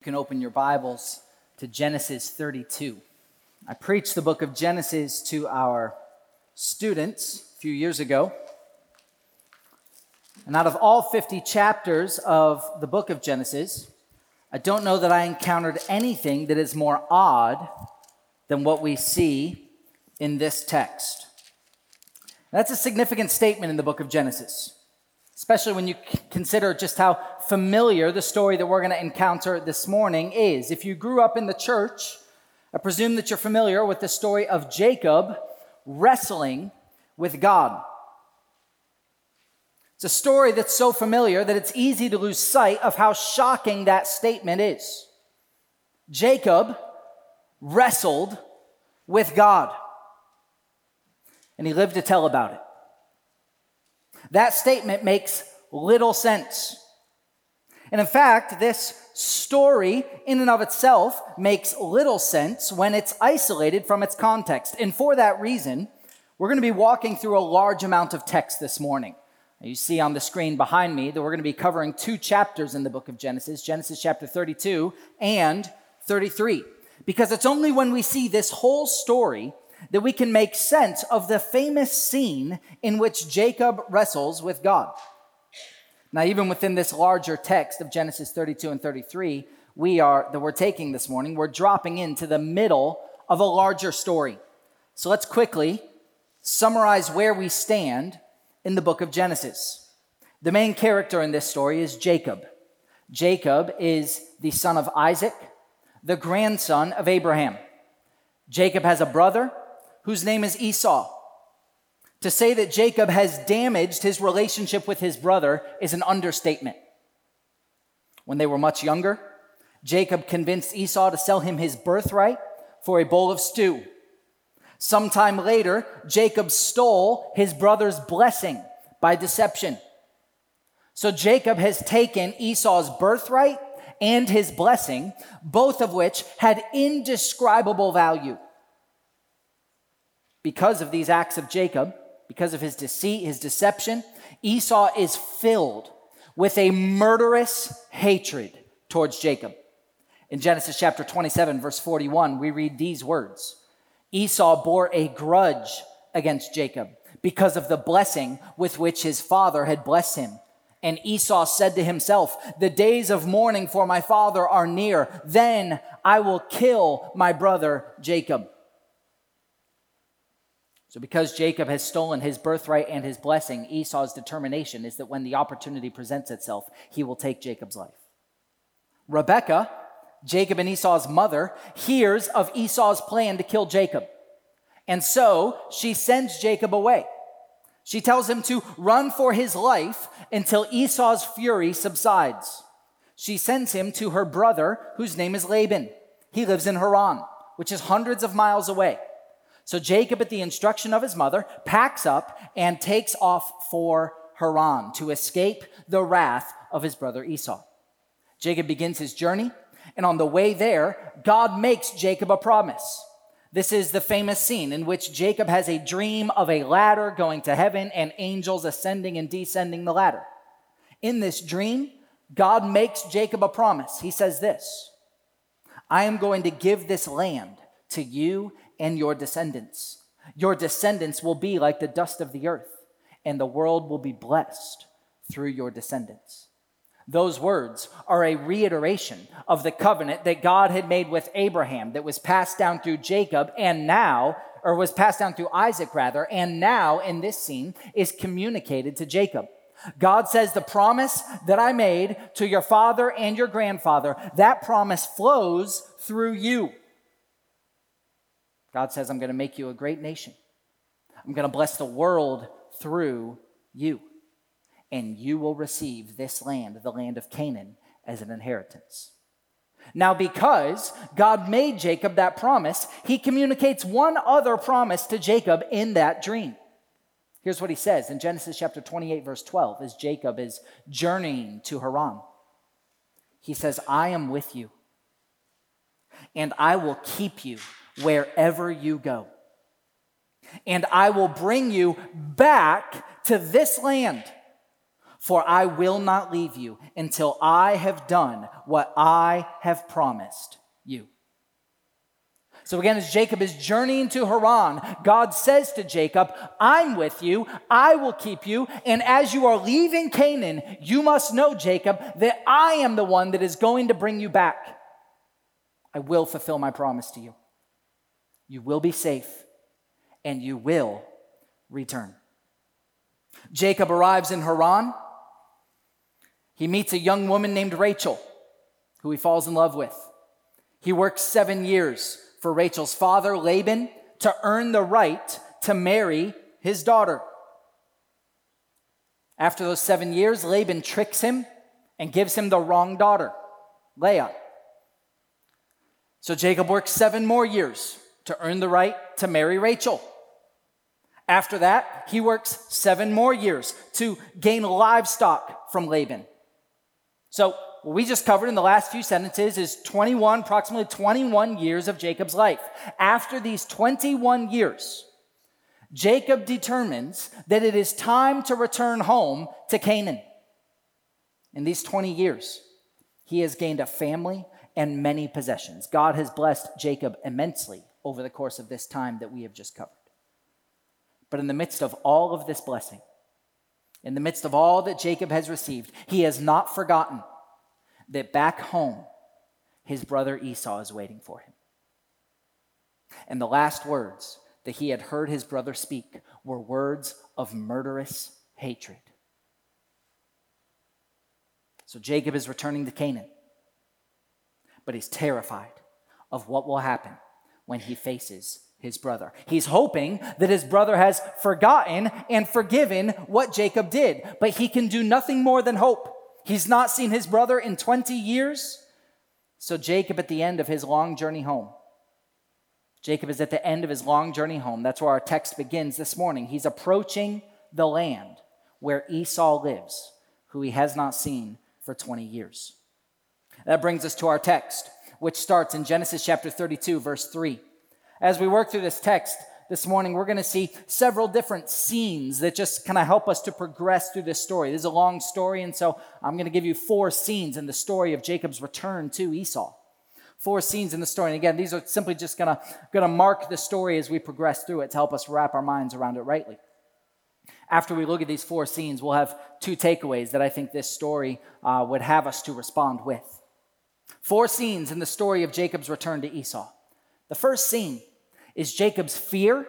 You can open your Bibles to Genesis 32. I preached the book of Genesis to our students a few years ago. And out of all 50 chapters of the book of Genesis, I don't know that I encountered anything that is more odd than what we see in this text. That's a significant statement in the book of Genesis especially when you consider just how familiar the story that we're going to encounter this morning is. If you grew up in the church, I presume that you're familiar with the story of Jacob wrestling with God. It's a story that's so familiar that it's easy to lose sight of how shocking that statement is. Jacob wrestled with God, and he lived to tell about it. That statement makes little sense. And in fact, this story in and of itself makes little sense when it's isolated from its context. And for that reason, we're going to be walking through a large amount of text this morning. You see on the screen behind me that we're going to be covering two chapters in the book of Genesis Genesis chapter 32 and 33. Because it's only when we see this whole story that we can make sense of the famous scene in which Jacob wrestles with God. Now, even within this larger text of Genesis 32 and 33, we are that we're taking this morning, we're dropping into the middle of a larger story. So let's quickly summarize where we stand in the book of Genesis. The main character in this story is Jacob. Jacob is the son of Isaac, the grandson of Abraham. Jacob has a brother whose name is Esau. To say that Jacob has damaged his relationship with his brother is an understatement. When they were much younger, Jacob convinced Esau to sell him his birthright for a bowl of stew. Sometime later, Jacob stole his brother's blessing by deception. So Jacob has taken Esau's birthright and his blessing, both of which had indescribable value. Because of these acts of Jacob, because of his deceit, his deception, Esau is filled with a murderous hatred towards Jacob. In Genesis chapter 27, verse 41, we read these words Esau bore a grudge against Jacob because of the blessing with which his father had blessed him. And Esau said to himself, The days of mourning for my father are near. Then I will kill my brother Jacob. So, because Jacob has stolen his birthright and his blessing, Esau's determination is that when the opportunity presents itself, he will take Jacob's life. Rebekah, Jacob and Esau's mother, hears of Esau's plan to kill Jacob. And so she sends Jacob away. She tells him to run for his life until Esau's fury subsides. She sends him to her brother, whose name is Laban. He lives in Haran, which is hundreds of miles away. So Jacob, at the instruction of his mother, packs up and takes off for Haran to escape the wrath of his brother Esau. Jacob begins his journey, and on the way there, God makes Jacob a promise. This is the famous scene in which Jacob has a dream of a ladder going to heaven and angels ascending and descending the ladder. In this dream, God makes Jacob a promise. He says this I am going to give this land to you and your descendants. Your descendants will be like the dust of the earth, and the world will be blessed through your descendants. Those words are a reiteration of the covenant that God had made with Abraham that was passed down through Jacob and now, or was passed down through Isaac rather, and now in this scene is communicated to Jacob. God says, The promise that I made to your father and your grandfather, that promise flows through you. God says, I'm going to make you a great nation. I'm going to bless the world through you. And you will receive this land, the land of Canaan, as an inheritance. Now, because God made Jacob that promise, he communicates one other promise to Jacob in that dream. Here's what he says in Genesis chapter 28, verse 12, as Jacob is journeying to Haran. He says, I am with you, and I will keep you wherever you go. And I will bring you back to this land, For I will not leave you until I have done what I have promised you. So again, as Jacob is journeying to Haran, God says to Jacob, I'm with you, I will keep you, and as you are leaving Canaan, you must know, Jacob, that I am the one that is going to bring you back. I will fulfill my promise to you. You will be safe, and you will return. Jacob arrives in Haran. He meets a young woman named Rachel, who he falls in love with. He works seven years for Rachel's father, Laban, to earn the right to marry his daughter. After those seven years, Laban tricks him and gives him the wrong daughter, Leah. So Jacob works seven more years to earn the right to marry Rachel. After that, he works seven more years to gain livestock from Laban. So, what we just covered in the last few sentences is 21, approximately 21 years of Jacob's life. After these 21 years, Jacob determines that it is time to return home to Canaan. In these 20 years, he has gained a family and many possessions. God has blessed Jacob immensely over the course of this time that we have just covered. But in the midst of all of this blessing, in the midst of all that Jacob has received, he has not forgotten that back home, his brother Esau is waiting for him. And the last words that he had heard his brother speak were words of murderous hatred. So Jacob is returning to Canaan, but he's terrified of what will happen when he faces his brother. He's hoping that his brother has forgotten and forgiven what Jacob did, but he can do nothing more than hope. He's not seen his brother in 20 years. So, Jacob, at the end of his long journey home, Jacob is at the end of his long journey home. That's where our text begins this morning. He's approaching the land where Esau lives, who he has not seen for 20 years. That brings us to our text, which starts in Genesis chapter 32, verse 3. As we work through this text this morning, we're going to see several different scenes that just kind of help us to progress through this story. This is a long story, and so I'm going to give you four scenes in the story of Jacob's return to Esau. Four scenes in the story. And again, these are simply just going to, going to mark the story as we progress through it to help us wrap our minds around it rightly. After we look at these four scenes, we'll have two takeaways that I think this story uh, would have us to respond with. Four scenes in the story of Jacob's return to Esau. The first scene is Jacob's fear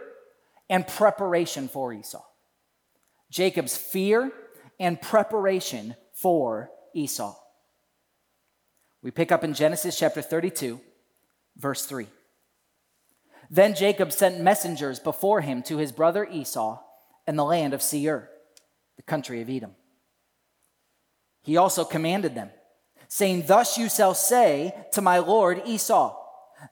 and preparation for Esau. Jacob's fear and preparation for Esau. We pick up in Genesis chapter 32, verse 3. Then Jacob sent messengers before him to his brother Esau in the land of Seir, the country of Edom. He also commanded them, saying, Thus you shall say to my lord Esau,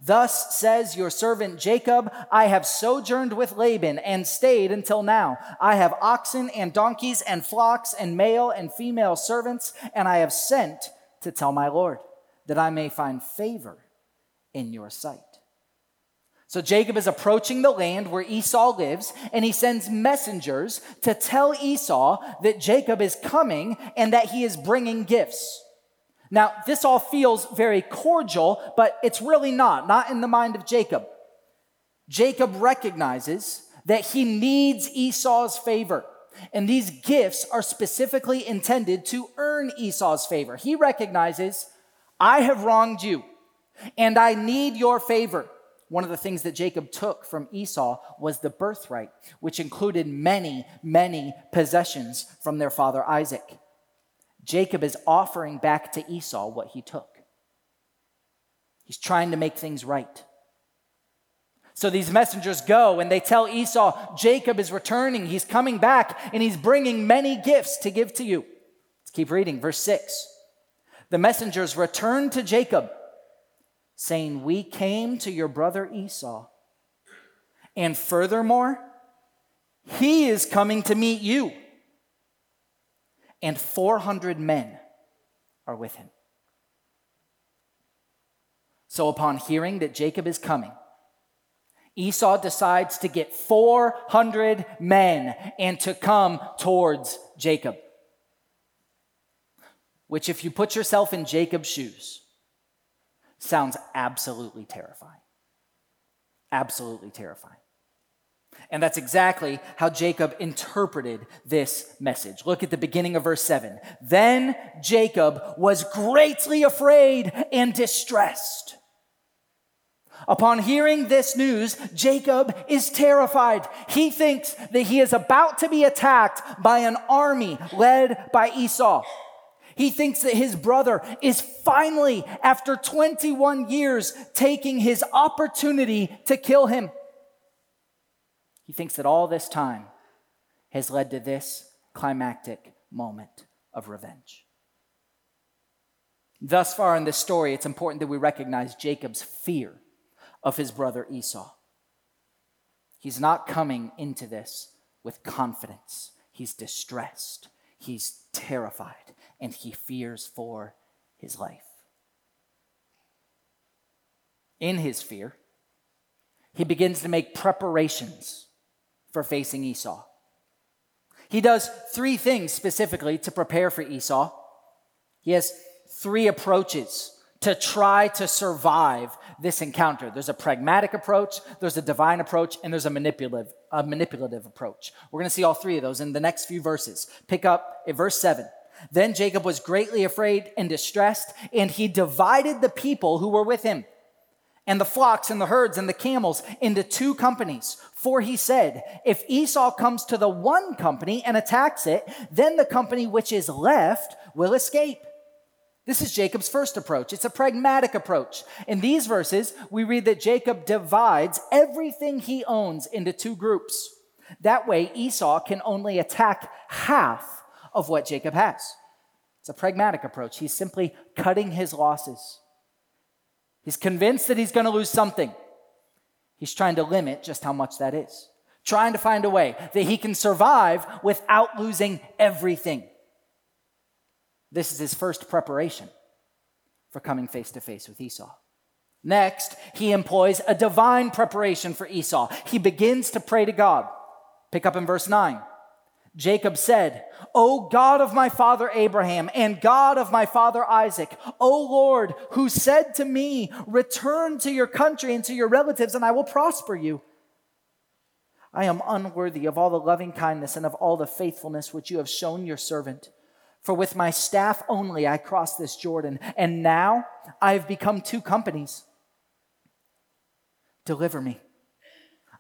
Thus says your servant Jacob, I have sojourned with Laban and stayed until now. I have oxen and donkeys and flocks and male and female servants, and I have sent to tell my Lord that I may find favor in your sight. So Jacob is approaching the land where Esau lives, and he sends messengers to tell Esau that Jacob is coming and that he is bringing gifts. Now, this all feels very cordial, but it's really not, not in the mind of Jacob. Jacob recognizes that he needs Esau's favor. And these gifts are specifically intended to earn Esau's favor. He recognizes, I have wronged you, and I need your favor. One of the things that Jacob took from Esau was the birthright, which included many, many possessions from their father Isaac. Jacob is offering back to Esau what he took. He's trying to make things right. So these messengers go and they tell Esau, Jacob is returning, he's coming back, and he's bringing many gifts to give to you. Let's keep reading, verse 6. The messengers returned to Jacob, saying, We came to your brother Esau, and furthermore, he is coming to meet you and 400 men are with him. So, upon hearing that Jacob is coming, Esau decides to get 400 men and to come towards Jacob. which, if you put yourself in Jacob's shoes, sounds absolutely terrifying. Absolutely terrifying. And that's exactly how Jacob interpreted this message. Look at the beginning of verse 7. Then Jacob was greatly afraid and distressed. Upon hearing this news, Jacob is terrified. He thinks that he is about to be attacked by an army led by Esau. He thinks that his brother is finally, after 21 years, taking his opportunity to kill him. He thinks that all this time has led to this climactic moment of revenge. Thus far in this story, it's important that we recognize Jacob's fear of his brother Esau. He's not coming into this with confidence. He's distressed, he's terrified, and he fears for his life. In his fear, he begins to make preparations for facing Esau. He does three things specifically to prepare for Esau. He has three approaches to try to survive this encounter. There's a pragmatic approach, there's a divine approach, and there's a manipulative, a manipulative approach. We're going to see all three of those in the next few verses. Pick up at verse 7. Then Jacob was greatly afraid and distressed, and he divided the people who were with him and the flocks and the herds and the camels into two companies. For he said, If Esau comes to the one company and attacks it, then the company which is left will escape. This is Jacob's first approach. It's a pragmatic approach. In these verses, we read that Jacob divides everything he owns into two groups. That way, Esau can only attack half of what Jacob has. It's a pragmatic approach. He's simply cutting his losses. He's convinced that he's going to lose something. He's trying to limit just how much that is, trying to find a way that he can survive without losing everything. This is his first preparation for coming face to face with Esau. Next, he employs a divine preparation for Esau. He begins to pray to God. Pick up in verse 9. Jacob said, O God of my father Abraham and God of my father Isaac, O Lord, who said to me, Return to your country and to your relatives, and I will prosper you. I am unworthy of all the loving kindness and of all the faithfulness which you have shown your servant. For with my staff only I crossed this Jordan, and now I have become two companies. Deliver me,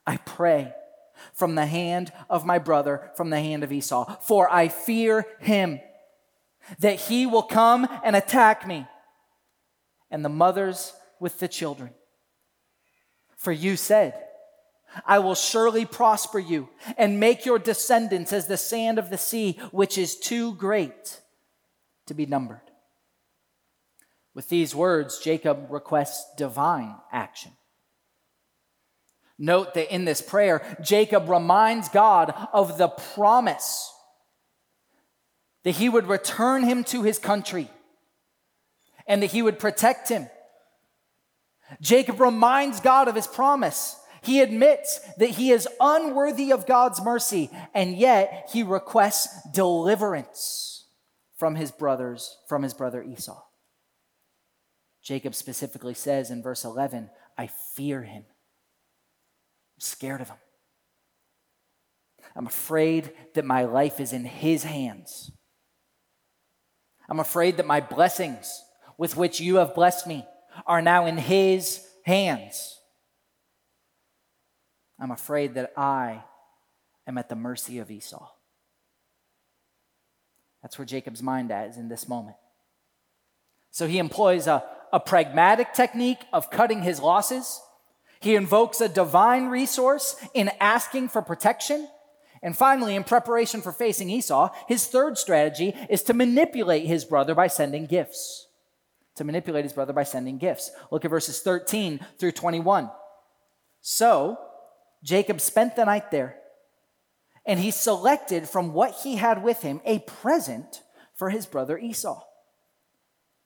I pray from the hand of my brother, from the hand of Esau. For I fear him that he will come and attack me, and the mothers with the children. For you said, I will surely prosper you and make your descendants as the sand of the sea, which is too great to be numbered. With these words, Jacob requests divine action. Note that in this prayer, Jacob reminds God of the promise that he would return him to his country and that he would protect him. Jacob reminds God of his promise. He admits that he is unworthy of God's mercy, and yet he requests deliverance from his brothers, from his brother Esau. Jacob specifically says in verse 11, I fear him. I'm scared of him. I'm afraid that my life is in his hands. I'm afraid that my blessings with which you have blessed me are now in his hands. I'm afraid that I am at the mercy of Esau. That's where Jacob's mind is in this moment. So he employs a, a pragmatic technique of cutting his losses he invokes a divine resource in asking for protection. And finally, in preparation for facing Esau, his third strategy is to manipulate his brother by sending gifts. To manipulate his brother by sending gifts. Look at verses 13 through 21. So, Jacob spent the night there, and he selected from what he had with him a present for his brother Esau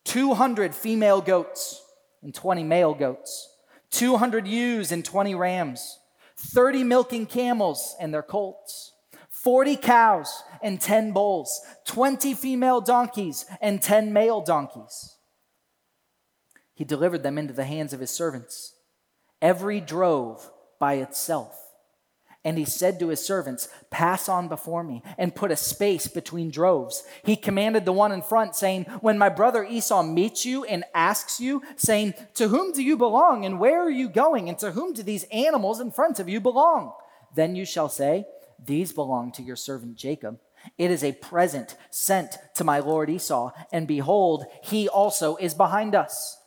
200 female goats and 20 male goats 200 ewes and 20 rams, 30 milking camels and their colts, 40 cows and 10 bulls, 20 female donkeys and 10 male donkeys. He delivered them into the hands of his servants, every drove by itself. And he said to his servants, Pass on before me and put a space between droves. He commanded the one in front, saying, When my brother Esau meets you and asks you, saying, To whom do you belong and where are you going? And to whom do these animals in front of you belong? Then you shall say, These belong to your servant Jacob. It is a present sent to my lord Esau, and behold, he also is behind us.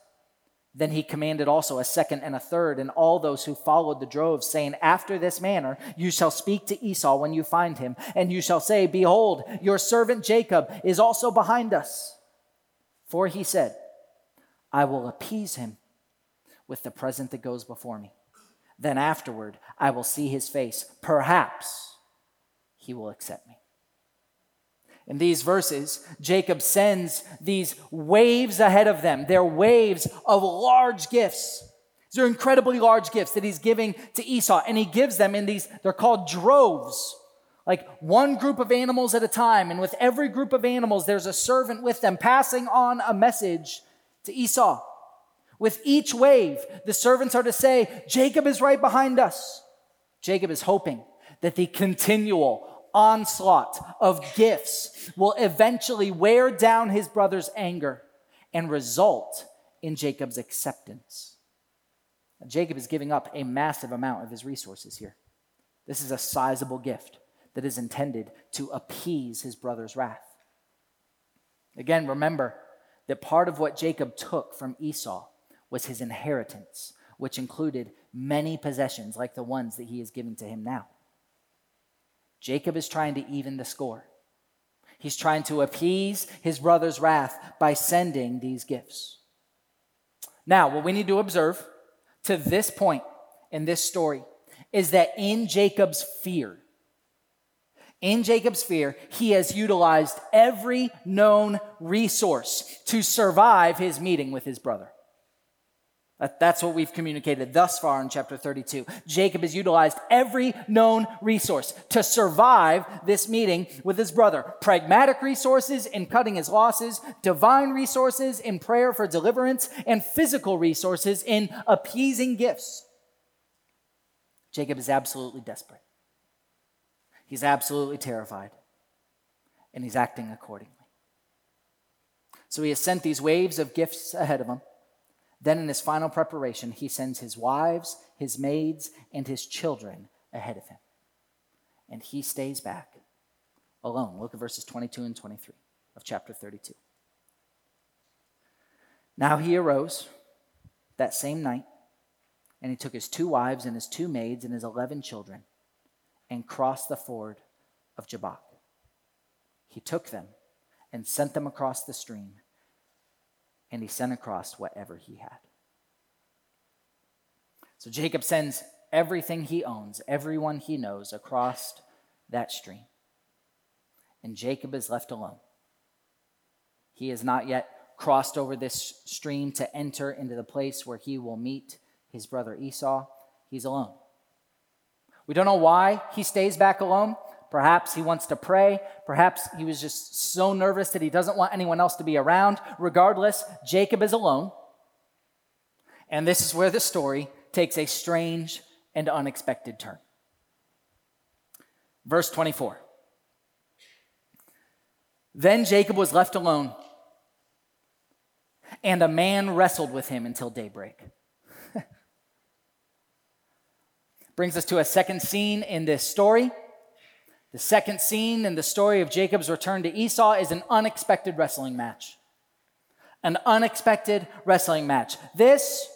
Then he commanded also a second and a third, and all those who followed the droves, saying, After this manner you shall speak to Esau when you find him, and you shall say, Behold, your servant Jacob is also behind us. For he said, I will appease him with the present that goes before me. Then afterward I will see his face. Perhaps he will accept me. In these verses, Jacob sends these waves ahead of them. They're waves of large gifts. These are incredibly large gifts that he's giving to Esau, and he gives them in these, they're called droves, like one group of animals at a time. And with every group of animals, there's a servant with them passing on a message to Esau. With each wave, the servants are to say, Jacob is right behind us. Jacob is hoping that the continual onslaught of gifts will eventually wear down his brother's anger and result in Jacob's acceptance. Now, Jacob is giving up a massive amount of his resources here. This is a sizable gift that is intended to appease his brother's wrath. Again, remember that part of what Jacob took from Esau was his inheritance, which included many possessions like the ones that he is giving to him now. Jacob is trying to even the score. He's trying to appease his brother's wrath by sending these gifts. Now, what we need to observe to this point in this story is that in Jacob's fear, in Jacob's fear, he has utilized every known resource to survive his meeting with his brother. That's what we've communicated thus far in chapter 32. Jacob has utilized every known resource to survive this meeting with his brother. Pragmatic resources in cutting his losses, divine resources in prayer for deliverance, and physical resources in appeasing gifts. Jacob is absolutely desperate. He's absolutely terrified, and he's acting accordingly. So he has sent these waves of gifts ahead of him. Then, in his final preparation, he sends his wives, his maids, and his children ahead of him. And he stays back alone. Look at verses 22 and 23 of chapter 32. Now he arose that same night, and he took his two wives and his two maids and his eleven children and crossed the ford of Jabbok. He took them and sent them across the stream and he sent across whatever he had. So Jacob sends everything he owns, everyone he knows, across that stream. And Jacob is left alone. He has not yet crossed over this stream to enter into the place where he will meet his brother Esau. He's alone. We don't know why he stays back alone. Perhaps he wants to pray. Perhaps he was just so nervous that he doesn't want anyone else to be around. Regardless, Jacob is alone. And this is where the story takes a strange and unexpected turn. Verse 24. Then Jacob was left alone, and a man wrestled with him until daybreak. Brings us to a second scene in this story. The second scene in the story of Jacob's return to Esau is an unexpected wrestling match. An unexpected wrestling match. This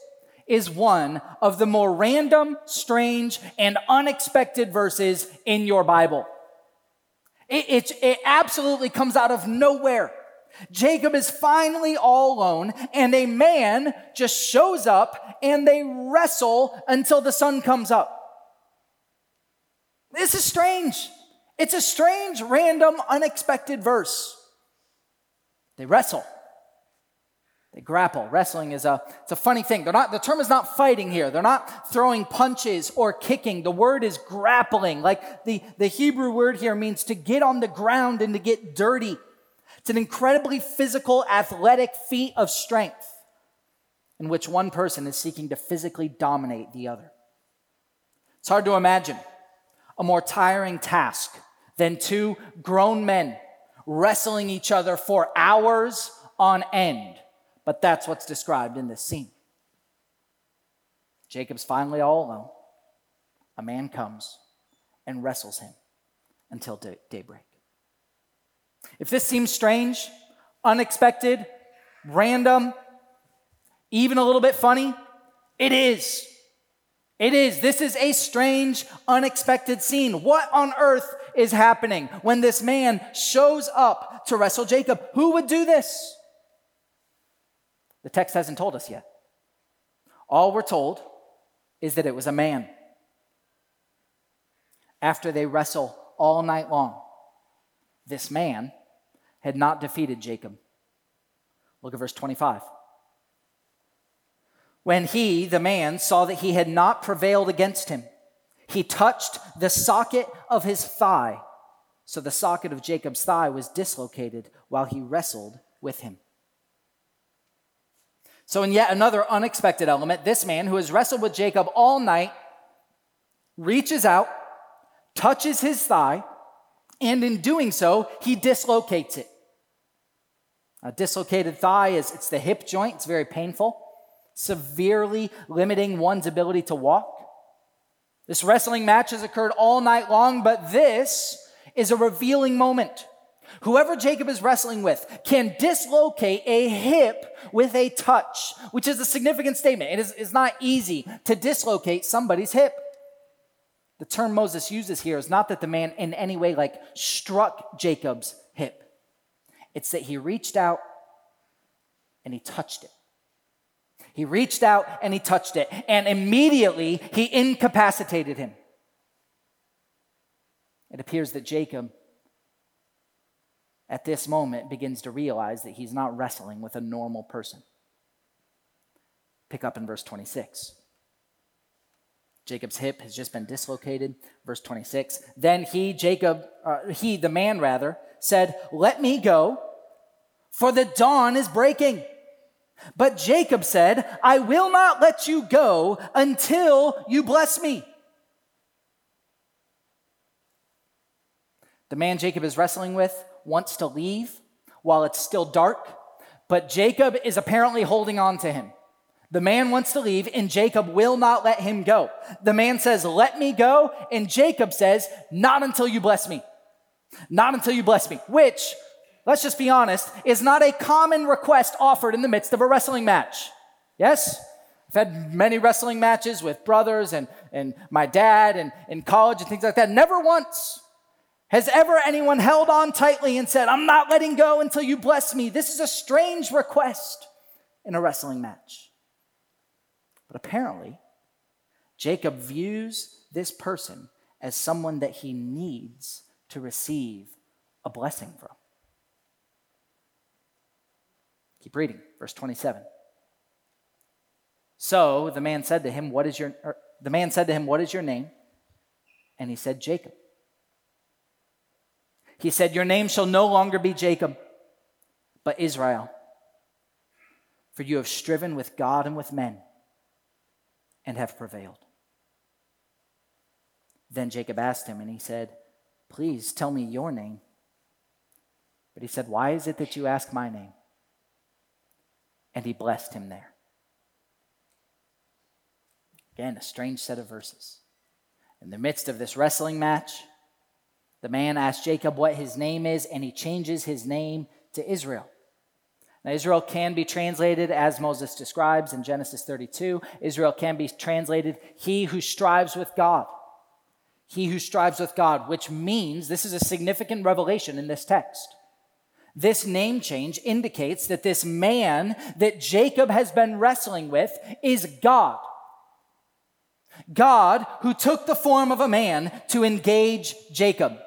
is one of the more random, strange, and unexpected verses in your Bible. It, it, it, absolutely comes out of nowhere. Jacob is finally all alone, and a man just shows up and they wrestle until the sun comes up. This is strange. It's a strange, random, unexpected verse. They wrestle. They grapple. Wrestling is a, it's a funny thing. They're not, the term is not fighting here. They're not throwing punches or kicking. The word is grappling. Like the, the Hebrew word here means to get on the ground and to get dirty. It's an incredibly physical, athletic feat of strength in which one person is seeking to physically dominate the other. It's hard to imagine a more tiring task than two grown men wrestling each other for hours on end but that's what's described in this scene. Jacob's finally all alone. A man comes and wrestles him until day- daybreak. If this seems strange, unexpected, random, even a little bit funny, it is. It is. This is a strange, unexpected scene. What on earth is happening when this man shows up to wrestle Jacob? Who would do this? The text hasn't told us yet. All we're told is that it was a man. After they wrestle all night long, this man had not defeated Jacob. Look at verse 25. When he, the man, saw that he had not prevailed against him, he touched the socket of his thigh. So the socket of Jacob's thigh was dislocated while he wrestled with him. So, in yet another unexpected element, this man who has wrestled with Jacob all night reaches out, touches his thigh, and in doing so, he dislocates it. A dislocated thigh is it's the hip joint, it's very painful, severely limiting one's ability to walk. This wrestling match has occurred all night long, but this is a revealing moment. Whoever Jacob is wrestling with can dislocate a hip with a touch, which is a significant statement. It is, it's not easy to dislocate somebody's hip. The term Moses uses here is not that the man in any way like struck Jacob's hip. It's that he reached out and he touched it. He reached out and he touched it, and immediately he incapacitated him. It appears that Jacob at this moment begins to realize that he's not wrestling with a normal person. Pick up in verse 26. Jacob's hip has just been dislocated. Verse 26. Then he, Jacob, uh, he, the man rather, said, Let me go, for the dawn is breaking. But Jacob said, I will not let you go until you bless me. The man Jacob is wrestling with wants to leave while it's still dark, but Jacob is apparently holding on to him. The man wants to leave, and Jacob will not let him go. The man says, Let me go. And Jacob says, Not until you bless me. Not until you bless me. Which, let's just be honest, is not a common request offered in the midst of a wrestling match. Yes? I've had many wrestling matches with brothers and, and my dad and in college and things like that. Never once has ever anyone held on tightly and said, I'm not letting go until you bless me? This is a strange request in a wrestling match. But apparently, Jacob views this person as someone that he needs to receive a blessing from. Keep reading, verse 27. So the man said to him, What is your the man said to him, What is your name? And he said, Jacob. He said, Your name shall no longer be Jacob, but Israel. For you have striven with God and with men and have prevailed. Then Jacob asked him, and he said, Please tell me your name. But he said, Why is it that you ask my name? And he blessed him there. Again, a strange set of verses. In the midst of this wrestling match, the man asks Jacob what his name is, and he changes his name to Israel. Now, Israel can be translated as Moses describes in Genesis 32. Israel can be translated, he who strives with God. He who strives with God, which means this is a significant revelation in this text. This name change indicates that this man that Jacob has been wrestling with is God. God who took the form of a man to engage Jacob.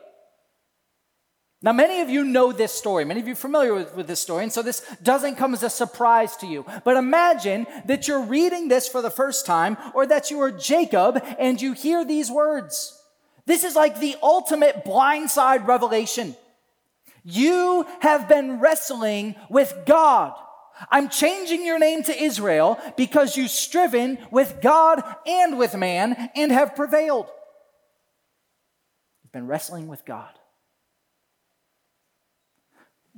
Now, many of you know this story. Many of you are familiar with, with, this story, and so this doesn't come as a surprise to you. But imagine that you're reading this for the first time, or that you are Jacob and you hear these words. This is like the ultimate blindside revelation. You have been wrestling with God. I'm changing your name to Israel because you've striven with God and with man and have prevailed. You've been wrestling with God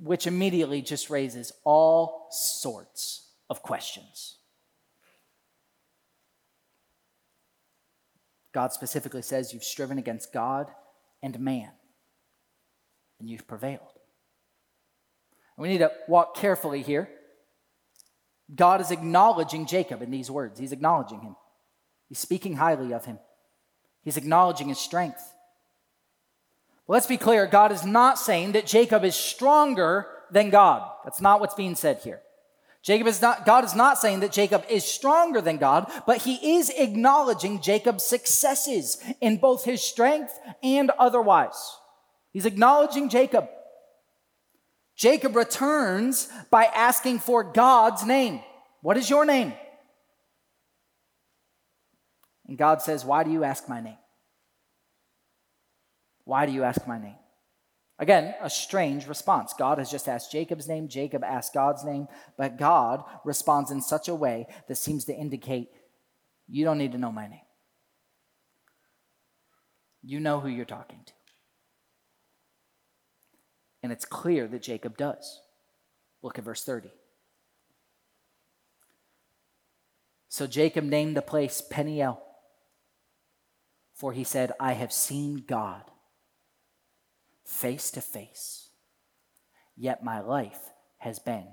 which immediately just raises all sorts of questions. God specifically says you've striven against God and man, and you've prevailed. We need to walk carefully here. God is acknowledging Jacob in these words. He's acknowledging him. He's speaking highly of him. He's acknowledging his strength. But Let's be clear God is not saying that Jacob is stronger than God. That's not what's being said here. Jacob is not, God is not saying that Jacob is stronger than God, but he is acknowledging Jacob's successes in both his strength and otherwise. He's acknowledging Jacob. Jacob returns by asking for God's name. What is your name? And God says, Why do you ask my name? Why do you ask my name? Again, a strange response. God has just asked Jacob's name, Jacob asked God's name, but God responds in such a way that seems to indicate you don't need to know my name. You know who you're talking to. And it's clear that Jacob does. Look at verse 30. So Jacob named the place Peniel, for he said, I have seen God face to face, yet my life has been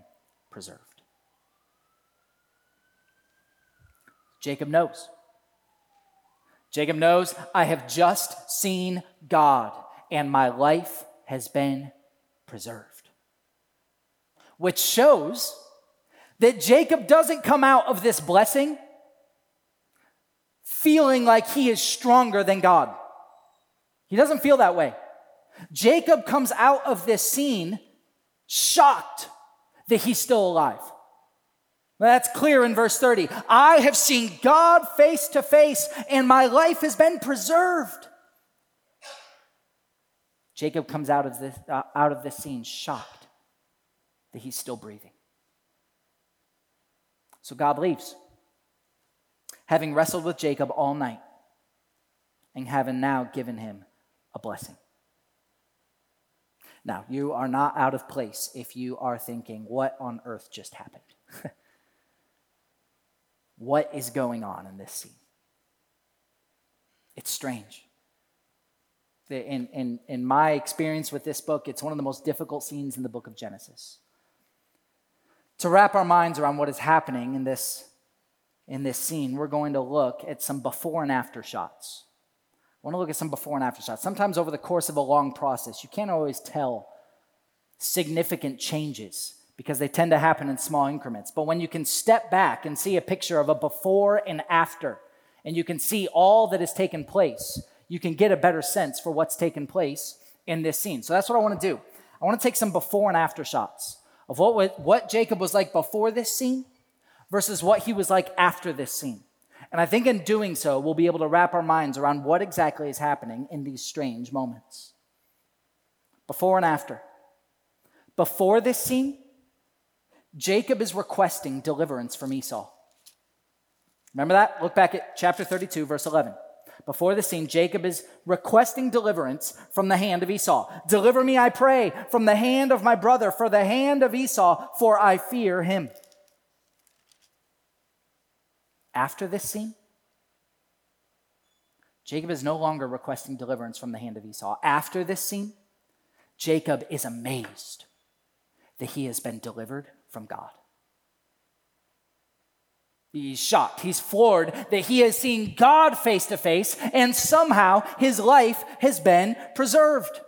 preserved. Jacob knows. Jacob knows, I have just seen God, and my life has been preserved. Which shows that Jacob doesn't come out of this blessing feeling like he is stronger than God. He doesn't feel that way. Jacob comes out of this scene shocked that he's still alive. That's clear in verse 30. I have seen God face to face, and my life has been preserved. Jacob comes out of this, uh, out of this scene shocked that he's still breathing. So God leaves, having wrestled with Jacob all night, and having now given him a blessing. Now, you are not out of place if you are thinking, what on earth just happened? what is going on in this scene? It's strange. In, in, in my experience with this book, it's one of the most difficult scenes in the book of Genesis. To wrap our minds around what is happening in this, in this scene, we're going to look at some before and after shots. I want to look at some before and after shots. Sometimes over the course of a long process, you can't always tell significant changes because they tend to happen in small increments. But when you can step back and see a picture of a before and after, and you can see all that has taken place, you can get a better sense for what's taken place in this scene. So that's what I want to do. I want to take some before and after shots of what, what Jacob was like before this scene versus what he was like after this scene. And I think in doing so, we'll be able to wrap our minds around what exactly is happening in these strange moments. Before and after. Before this scene, Jacob is requesting deliverance from Esau. Remember that? Look back at chapter 32, verse 11. Before the scene, Jacob is requesting deliverance from the hand of Esau. Deliver me, I pray, from the hand of my brother, for the hand of Esau, for I fear him. After this scene, Jacob is no longer requesting deliverance from the hand of Esau. After this scene, Jacob is amazed that he has been delivered from God. He's shocked. He's floored that he has seen God face to face and somehow his life has been preserved.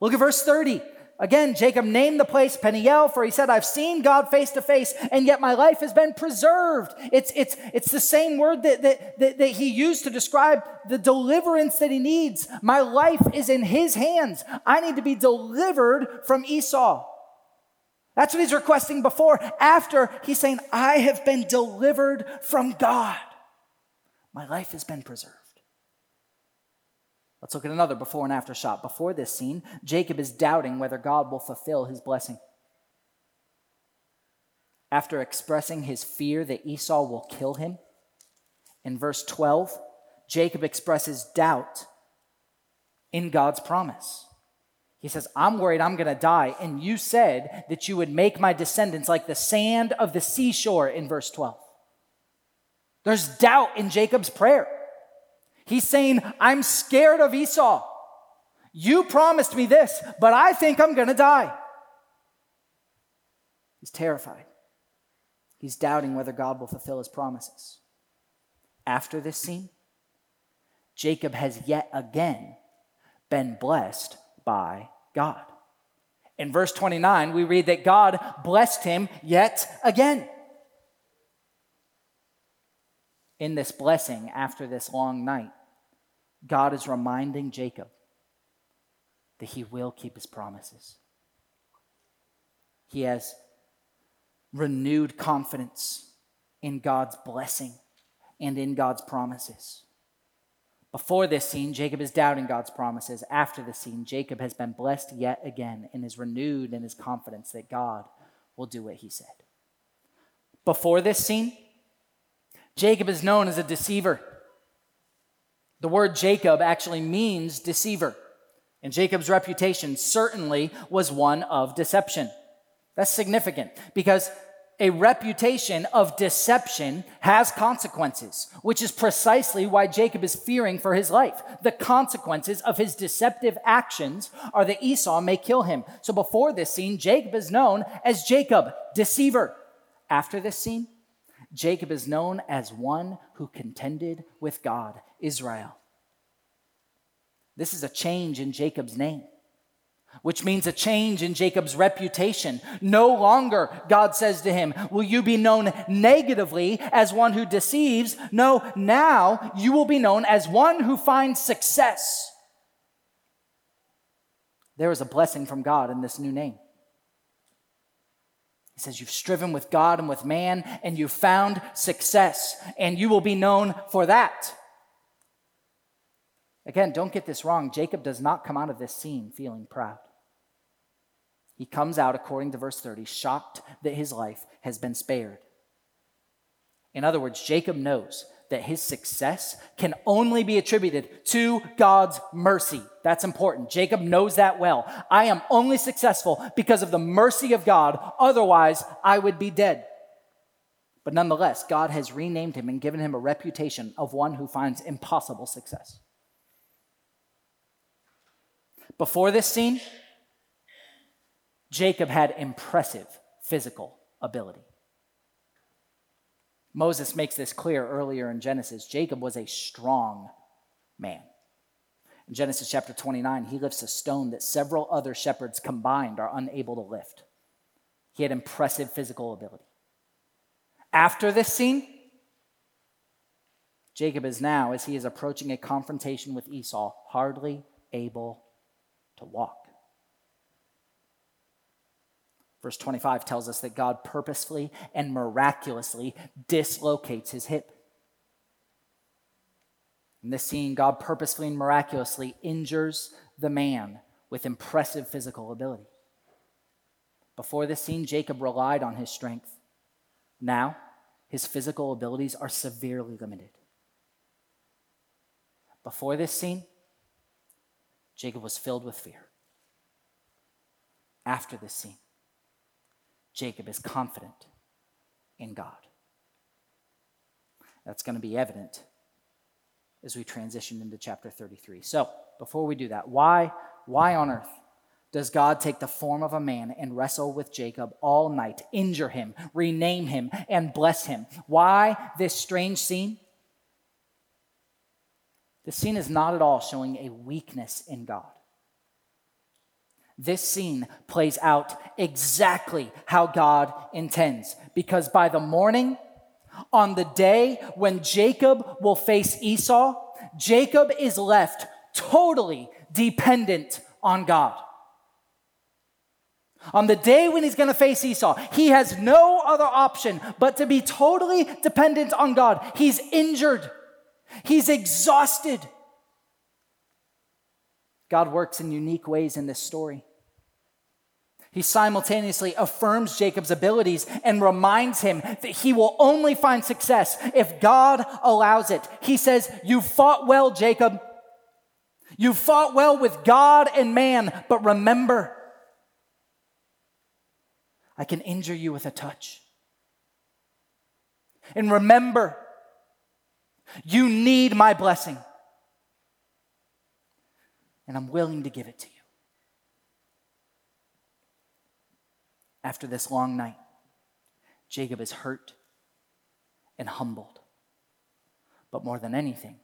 Look at verse 30 Again, Jacob named the place Peniel, for he said, I've seen God face to face, and yet my life has been preserved. It's, it's, it's the same word that, that, that, that, he used to describe the deliverance that he needs. My life is in his hands. I need to be delivered from Esau. That's what he's requesting before. After, he's saying, I have been delivered from God. My life has been preserved. Let's look at another before and after shot. Before this scene, Jacob is doubting whether God will fulfill his blessing. After expressing his fear that Esau will kill him, in verse 12, Jacob expresses doubt in God's promise. He says, I'm worried I'm going to die, and you said that you would make my descendants like the sand of the seashore in verse 12. There's doubt in Jacob's prayer. He's saying, I'm scared of Esau. You promised me this, but I think I'm going to die. He's terrified. He's doubting whether God will fulfill his promises. After this scene, Jacob has yet again been blessed by God. In verse 29, we read that God blessed him yet again. In this blessing, after this long night, God is reminding Jacob that he will keep his promises. He has renewed confidence in God's blessing and in God's promises. Before this scene, Jacob is doubting God's promises. After the scene, Jacob has been blessed yet again and is renewed in his confidence that God will do what he said. Before this scene, Jacob is known as a deceiver. The word Jacob actually means deceiver. And Jacob's reputation certainly was one of deception. That's significant because a reputation of deception has consequences, which is precisely why Jacob is fearing for his life. The consequences of his deceptive actions are that Esau may kill him. So before this scene, Jacob is known as Jacob, deceiver. After this scene, Jacob is known as one who contended with God, Israel. This is a change in Jacob's name, which means a change in Jacob's reputation. No longer, God says to him, will you be known negatively as one who deceives. No, now you will be known as one who finds success. There is a blessing from God in this new name. He says, You've striven with God and with man, and you've found success, and you will be known for that. Again, don't get this wrong. Jacob does not come out of this scene feeling proud. He comes out, according to verse 30, shocked that his life has been spared. In other words, Jacob knows that his success can only be attributed to God's mercy. That's important. Jacob knows that well. I am only successful because of the mercy of God. Otherwise, I would be dead. But nonetheless, God has renamed him and given him a reputation of one who finds impossible success. Before this scene, Jacob had impressive physical ability. Moses makes this clear earlier in Genesis. Jacob was a strong man. In Genesis chapter 29, he lifts a stone that several other shepherds combined are unable to lift. He had impressive physical ability. After this scene, Jacob is now, as he is approaching a confrontation with Esau, hardly able to walk. Verse 25 tells us that God purposefully and miraculously dislocates his hip. In this scene, God purposefully and miraculously injures the man with impressive physical ability. Before this scene, Jacob relied on his strength. Now, his physical abilities are severely limited. Before this scene, Jacob was filled with fear. After this scene, Jacob is confident in God. That's going to be evident as we transition into chapter 33. So, before we do that, why, why on earth does God take the form of a man and wrestle with Jacob all night, injure him, rename him, and bless him? Why this strange scene? The scene is not at all showing a weakness in God. This scene plays out exactly how God intends because by the morning, on the day when Jacob will face Esau, Jacob is left totally dependent on God. On the day when he's going to face Esau, he has no other option but to be totally dependent on God. He's injured, he's exhausted. God works in unique ways in this story. He simultaneously affirms Jacob's abilities and reminds him that he will only find success if God allows it. He says, You fought well, Jacob. You fought well with God and man, but remember, I can injure you with a touch. And remember, you need my blessing. And I'm willing to give it to you. After this long night, Jacob is hurt and humbled. But more than anything,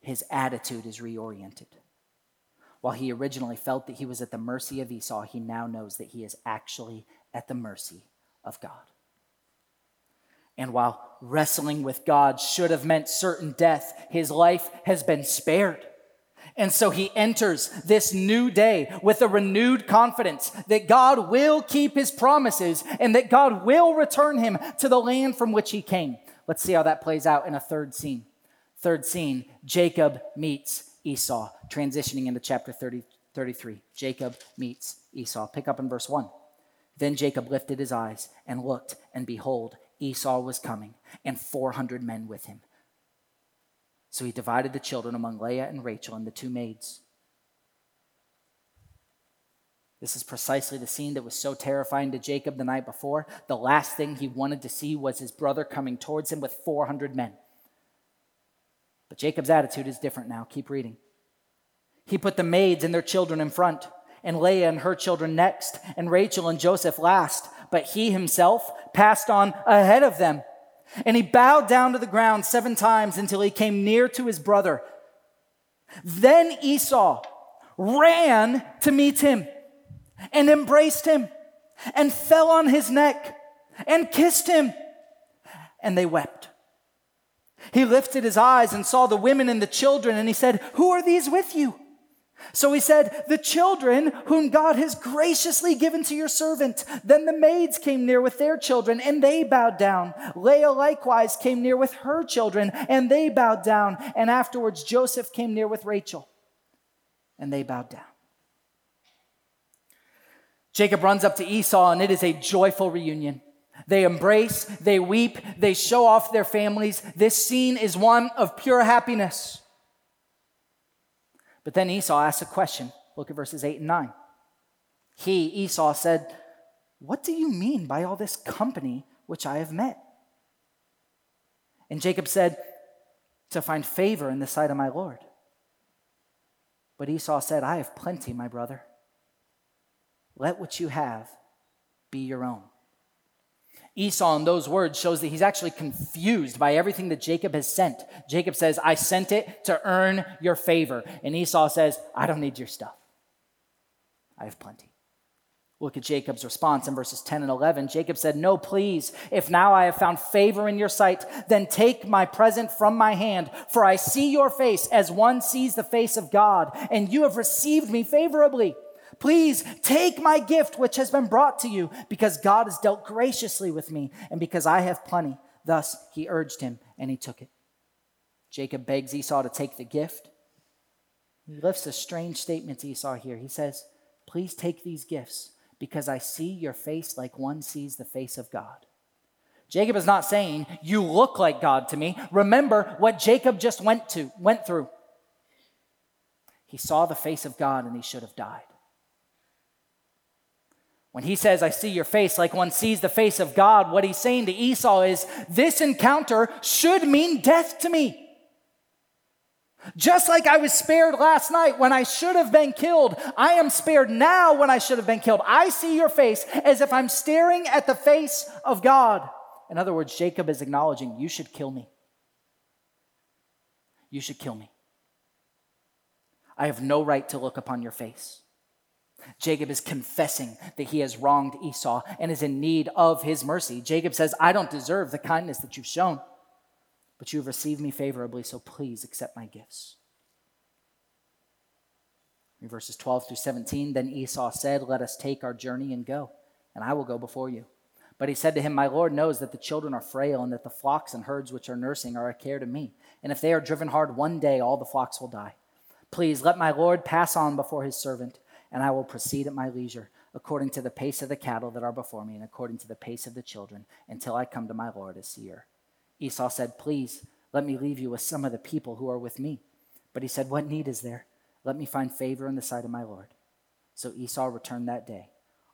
his attitude is reoriented. While he originally felt that he was at the mercy of Esau, he now knows that he is actually at the mercy of God. And while wrestling with God should have meant certain death, his life has been spared. And so he enters this new day with a renewed confidence that God will keep his promises and that God will return him to the land from which he came. Let's see how that plays out in a third scene. Third scene Jacob meets Esau, transitioning into chapter 30, 33. Jacob meets Esau. Pick up in verse 1. Then Jacob lifted his eyes and looked, and behold, Esau was coming, and 400 men with him. So he divided the children among Leah and Rachel and the two maids. This is precisely the scene that was so terrifying to Jacob the night before. The last thing he wanted to see was his brother coming towards him with 400 men. But Jacob's attitude is different now. Keep reading. He put the maids and their children in front, and Leah and her children next, and Rachel and Joseph last. But he himself passed on ahead of them. And he bowed down to the ground seven times until he came near to his brother. Then Esau ran to meet him and embraced him and fell on his neck and kissed him. And they wept. He lifted his eyes and saw the women and the children, and he said, Who are these with you? So he said, The children whom God has graciously given to your servant. Then the maids came near with their children, and they bowed down. Leah likewise came near with her children, and they bowed down. And afterwards Joseph came near with Rachel, and they bowed down. Jacob runs up to Esau, and it is a joyful reunion. They embrace, they weep, they show off their families. This scene is one of pure happiness. But then Esau asks a question. Look at verses 8 and 9. He, Esau, said, What do you mean by all this company which I have met? And Jacob said, To find favor in the sight of my Lord. But Esau said, I have plenty, my brother. Let what you have be your own. Esau, in those words, shows that he's actually confused by everything that Jacob has sent. Jacob says, I sent it to earn your favor. And Esau says, I don't need your stuff. I have plenty. Look at Jacob's response in verses 10 and 11. Jacob said, No, please, if now I have found favor in your sight, then take my present from my hand, for I see your face as one sees the face of God, and you have received me favorably. Please take my gift which has been brought to you, because God has dealt graciously with me, and because I have plenty. Thus he urged him, and he took it. Jacob begs Esau to take the gift. He lifts a strange statement to Esau here. He says, Please take these gifts, because I see your face like one sees the face of God. Jacob is not saying, You look like God to me. Remember what Jacob just went to, went through. He saw the face of God and he should have died. When he says, I see your face like one sees the face of God, what he's saying to Esau is, This encounter should mean death to me. Just like I was spared last night when I should have been killed, I am spared now when I should have been killed. I see your face as if I'm staring at the face of God. In other words, Jacob is acknowledging, You should kill me. You should kill me. I have no right to look upon your face. Jacob is confessing that he has wronged Esau and is in need of his mercy. Jacob says, I don't deserve the kindness that you've shown, but you have received me favorably, so please accept my gifts. In verses 12 through 17, then Esau said, Let us take our journey and go, and I will go before you. But he said to him, My Lord knows that the children are frail, and that the flocks and herds which are nursing are a care to me. And if they are driven hard one day, all the flocks will die. Please let my Lord pass on before his servant and I will proceed at my leisure, according to the pace of the cattle that are before me, and according to the pace of the children, until I come to my Lord as Seir. Esau said, Please, let me leave you with some of the people who are with me. But he said, What need is there? Let me find favor in the sight of my Lord. So Esau returned that day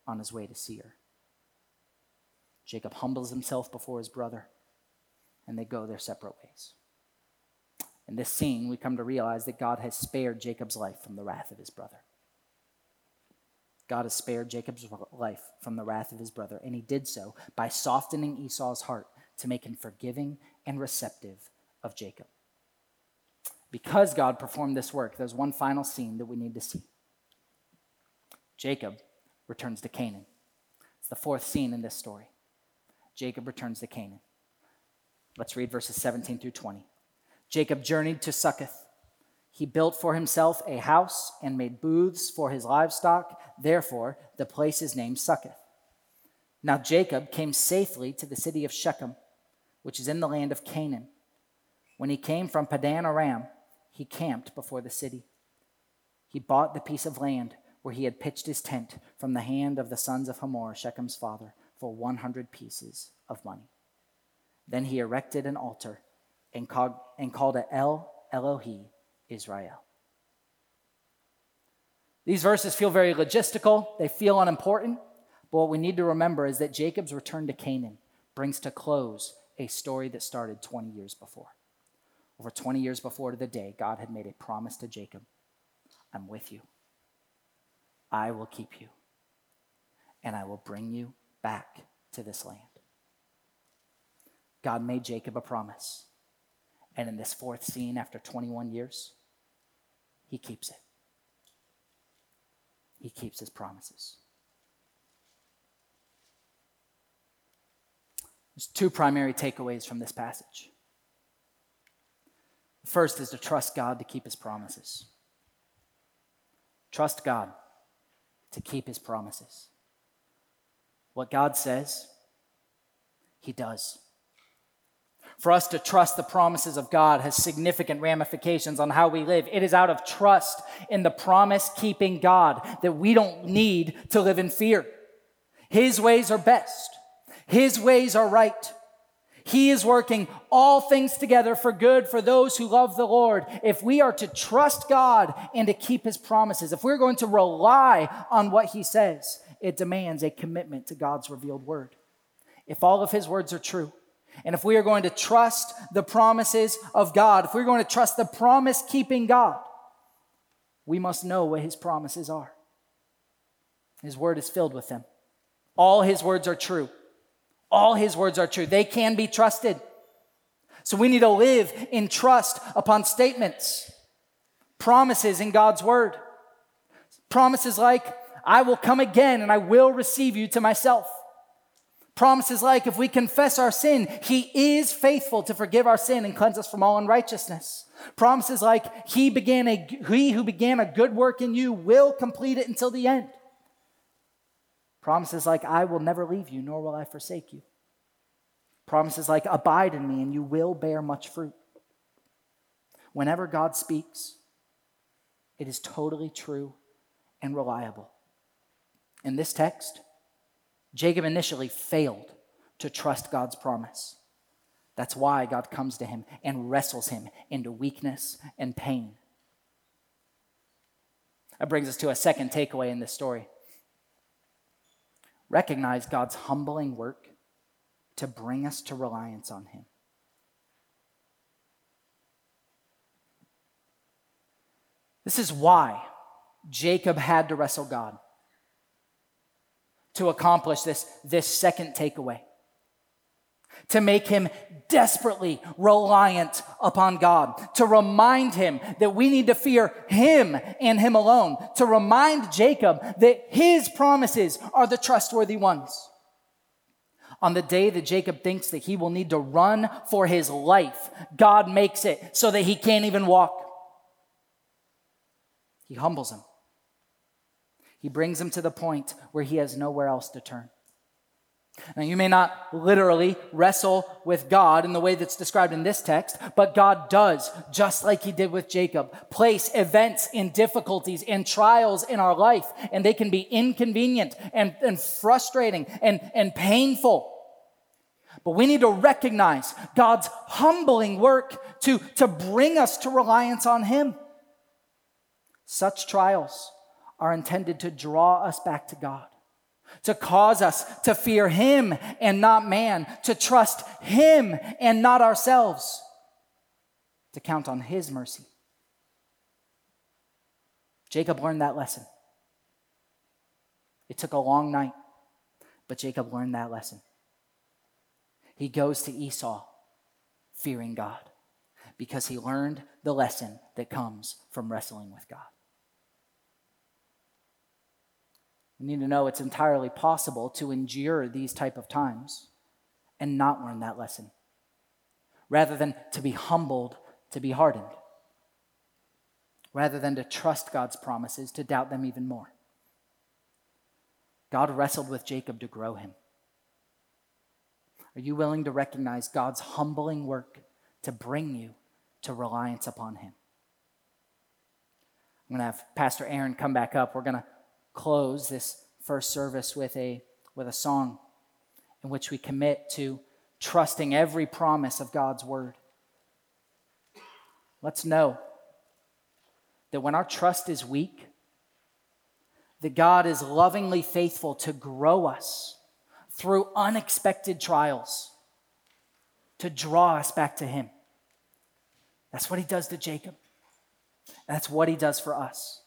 on his way to Seir. Jacob humbles himself before his brother, and they go their separate ways. In this scene, we come to realize that God has spared Jacob's life from the wrath of his brother. God has spared Jacob's life from the wrath of his brother, and he did so by softening Esau's heart to make him forgiving and receptive of Jacob. Because God performed this work, there's one final scene that we need to see. Jacob returns to Canaan. It's the fourth scene in this story. Jacob returns to Canaan. Let's read verses 17 through 20. Jacob journeyed to Succoth he built for himself a house and made booths for his livestock. Therefore, the place is named Succoth. Now Jacob came safely to the city of Shechem, which is in the land of Canaan. When he came from Padan Aram, he camped before the city. He bought the piece of land where he had pitched his tent from the hand of the sons of Hamor, Shechem's father, for 100 pieces of money. Then he erected an altar and called, and called it El Elohi Israel. These verses feel very logistical, they feel unimportant, but what we need to remember is that Jacob's return to Canaan brings to close a story that started 20 years before. Over 20 years before to the day, God had made a promise to Jacob I'm with you, I will keep you, and I will bring you back to this land. God made Jacob a promise. And in this fourth scene, after 21 years, he keeps it. He keeps his promises. There's two primary takeaways from this passage. The first is to trust God to keep his promises. Trust God to keep his promises. What God says, he does. For us to trust the promises of God has significant ramifications on how we live. It is out of trust in the promise keeping God that we don't need to live in fear. His ways are best, His ways are right. He is working all things together for good for those who love the Lord. If we are to trust God and to keep His promises, if we're going to rely on what He says, it demands a commitment to God's revealed word. If all of His words are true, and if we are going to trust the promises of God, if we're going to trust the promise keeping God, we must know what his promises are. His word is filled with them. All his words are true. All his words are true. They can be trusted. So we need to live in trust upon statements, promises in God's word. Promises like, I will come again and I will receive you to myself. Promises like if we confess our sin, he is faithful to forgive our sin and cleanse us from all unrighteousness. Promises like he began a he who began a good work in you will complete it until the end. Promises like I will never leave you nor will I forsake you. Promises like abide in me and you will bear much fruit. Whenever God speaks, it is totally true and reliable. In this text, Jacob initially failed to trust God's promise. That's why God comes to him and wrestles him into weakness and pain. That brings us to a second takeaway in this story. Recognize God's humbling work to bring us to reliance on him. This is why Jacob had to wrestle God to accomplish this, this second takeaway. to make him desperately reliant upon God, to remind him that we need to fear him and him alone, to remind Jacob that his promises are the trustworthy ones. On the day that Jacob thinks that he will need to run for his life, God makes it so that he can't even walk. He humbles him. He brings him to the point where he has nowhere else to turn. Now, you may not literally wrestle with God in the way that's described in this text, but God does, just like He did with Jacob, place events and difficulties and trials in our life, and they can be inconvenient and, and frustrating and, and painful. But we need to recognize God's humbling work to, to bring us to reliance on Him. Such trials are intended to draw us back to God to cause us to fear Him and not man, to trust Him and not ourselves, to count on His mercy. Jacob learned that lesson. It took a long night, but Jacob learned that lesson. He goes to Esau fearing God because he learned the lesson that comes from wrestling with God. We need to know it's entirely possible to endure these type of times and not learn that lesson, rather than to be humbled, to be hardened, rather than to trust God's promises, to doubt them even more. God wrestled with Jacob to grow him. Are you willing to recognize God's humbling work to bring you to reliance upon him? I'm going to have Pastor Aaron come back up. We're going to close this first service with a, with a song in which we commit to trusting every promise of God's word. Let's know that when our trust is weak, that God is lovingly faithful to grow us through unexpected trials, to draw us back to Him. That's what He does to Jacob. That's what He does for us.